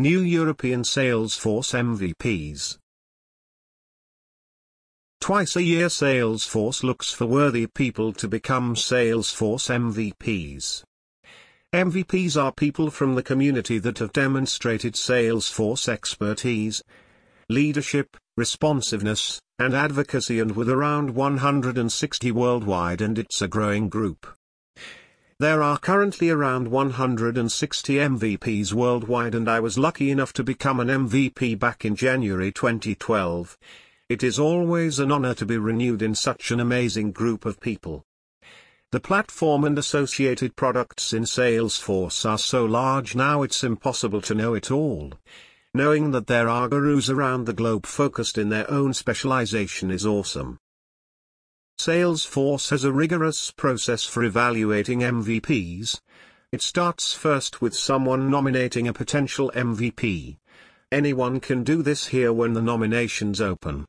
New European Salesforce MVPs. Twice a year Salesforce looks for worthy people to become Salesforce MVPs. MVPs are people from the community that have demonstrated Salesforce expertise, leadership, responsiveness, and advocacy and with around 160 worldwide and it's a growing group. There are currently around 160 MVPs worldwide and I was lucky enough to become an MVP back in January 2012. It is always an honor to be renewed in such an amazing group of people. The platform and associated products in Salesforce are so large now it's impossible to know it all. Knowing that there are gurus around the globe focused in their own specialization is awesome. Salesforce has a rigorous process for evaluating MVPs. It starts first with someone nominating a potential MVP. Anyone can do this here when the nominations open.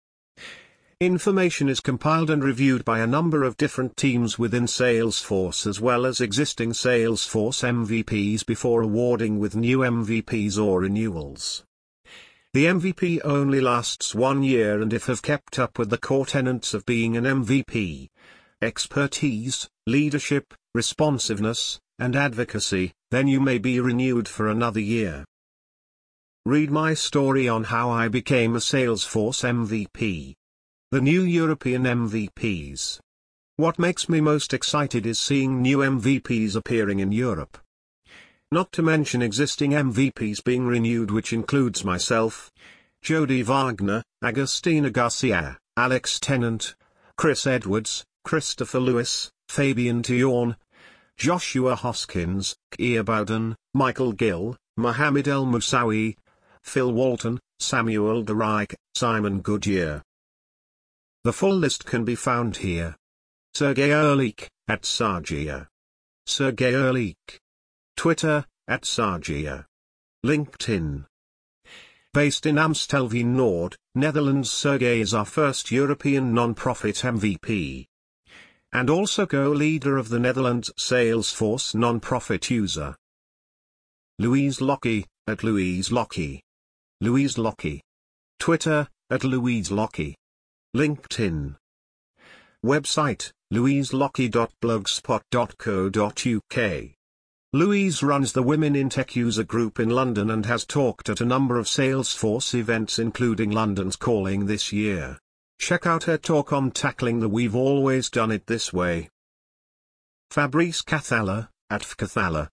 Information is compiled and reviewed by a number of different teams within Salesforce as well as existing Salesforce MVPs before awarding with new MVPs or renewals. The MVP only lasts one year and if have kept up with the core tenets of being an MVP, expertise, leadership, responsiveness, and advocacy, then you may be renewed for another year. Read my story on how I became a Salesforce MVP. The new European MVPs. What makes me most excited is seeing new MVPs appearing in Europe. Not to mention existing MVPs being renewed which includes myself, Jodi Wagner, Agustina Garcia, Alex Tennant, Chris Edwards, Christopher Lewis, Fabien Taillon, Joshua Hoskins, Keir Bowden, Michael Gill, Mohamed El Moussaoui, Phil Walton, Samuel De Rycke, Simon Goodyear. The full list can be found here. Sergey Erlich, at Sargia. Sergey Erlich. Twitter, at Sargia. LinkedIn. Based in Amstelveen Noord, Netherlands Sergey is our first European non-profit MVP. And also co-leader of the Netherlands Salesforce non-profit user. Louise Lockie, at Louise Lockie. Louise Lockie. Twitter, at Louise Lockie. LinkedIn. Website, louiselockie.blogspot.co.uk. Louise runs the Women in Tech user group in London and has talked at a number of Salesforce events including London's Calling this year. Check out her talk on tackling the We've Always Done It This Way. Fabrice Cathala, at Fcathala.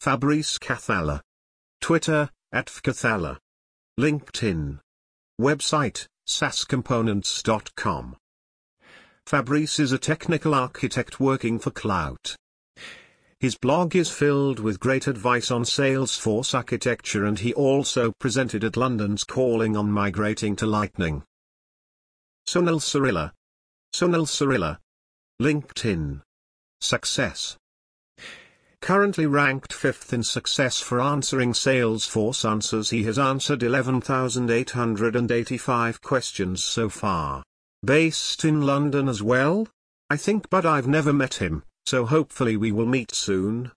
Fabrice Cathala. Twitter, at Fcathala. LinkedIn. Website, sascomponents.com. Fabrice is a technical architect working for Clout. His blog is filled with great advice on Salesforce architecture and he also presented at London's Calling on migrating to Lightning. Sunil Sarilla. Sunil Sarilla. LinkedIn. Success. Currently ranked 5th in success for answering Salesforce answers he has answered 11,885 questions so far. Based in London as well? I think but I've never met him so hopefully we will meet soon.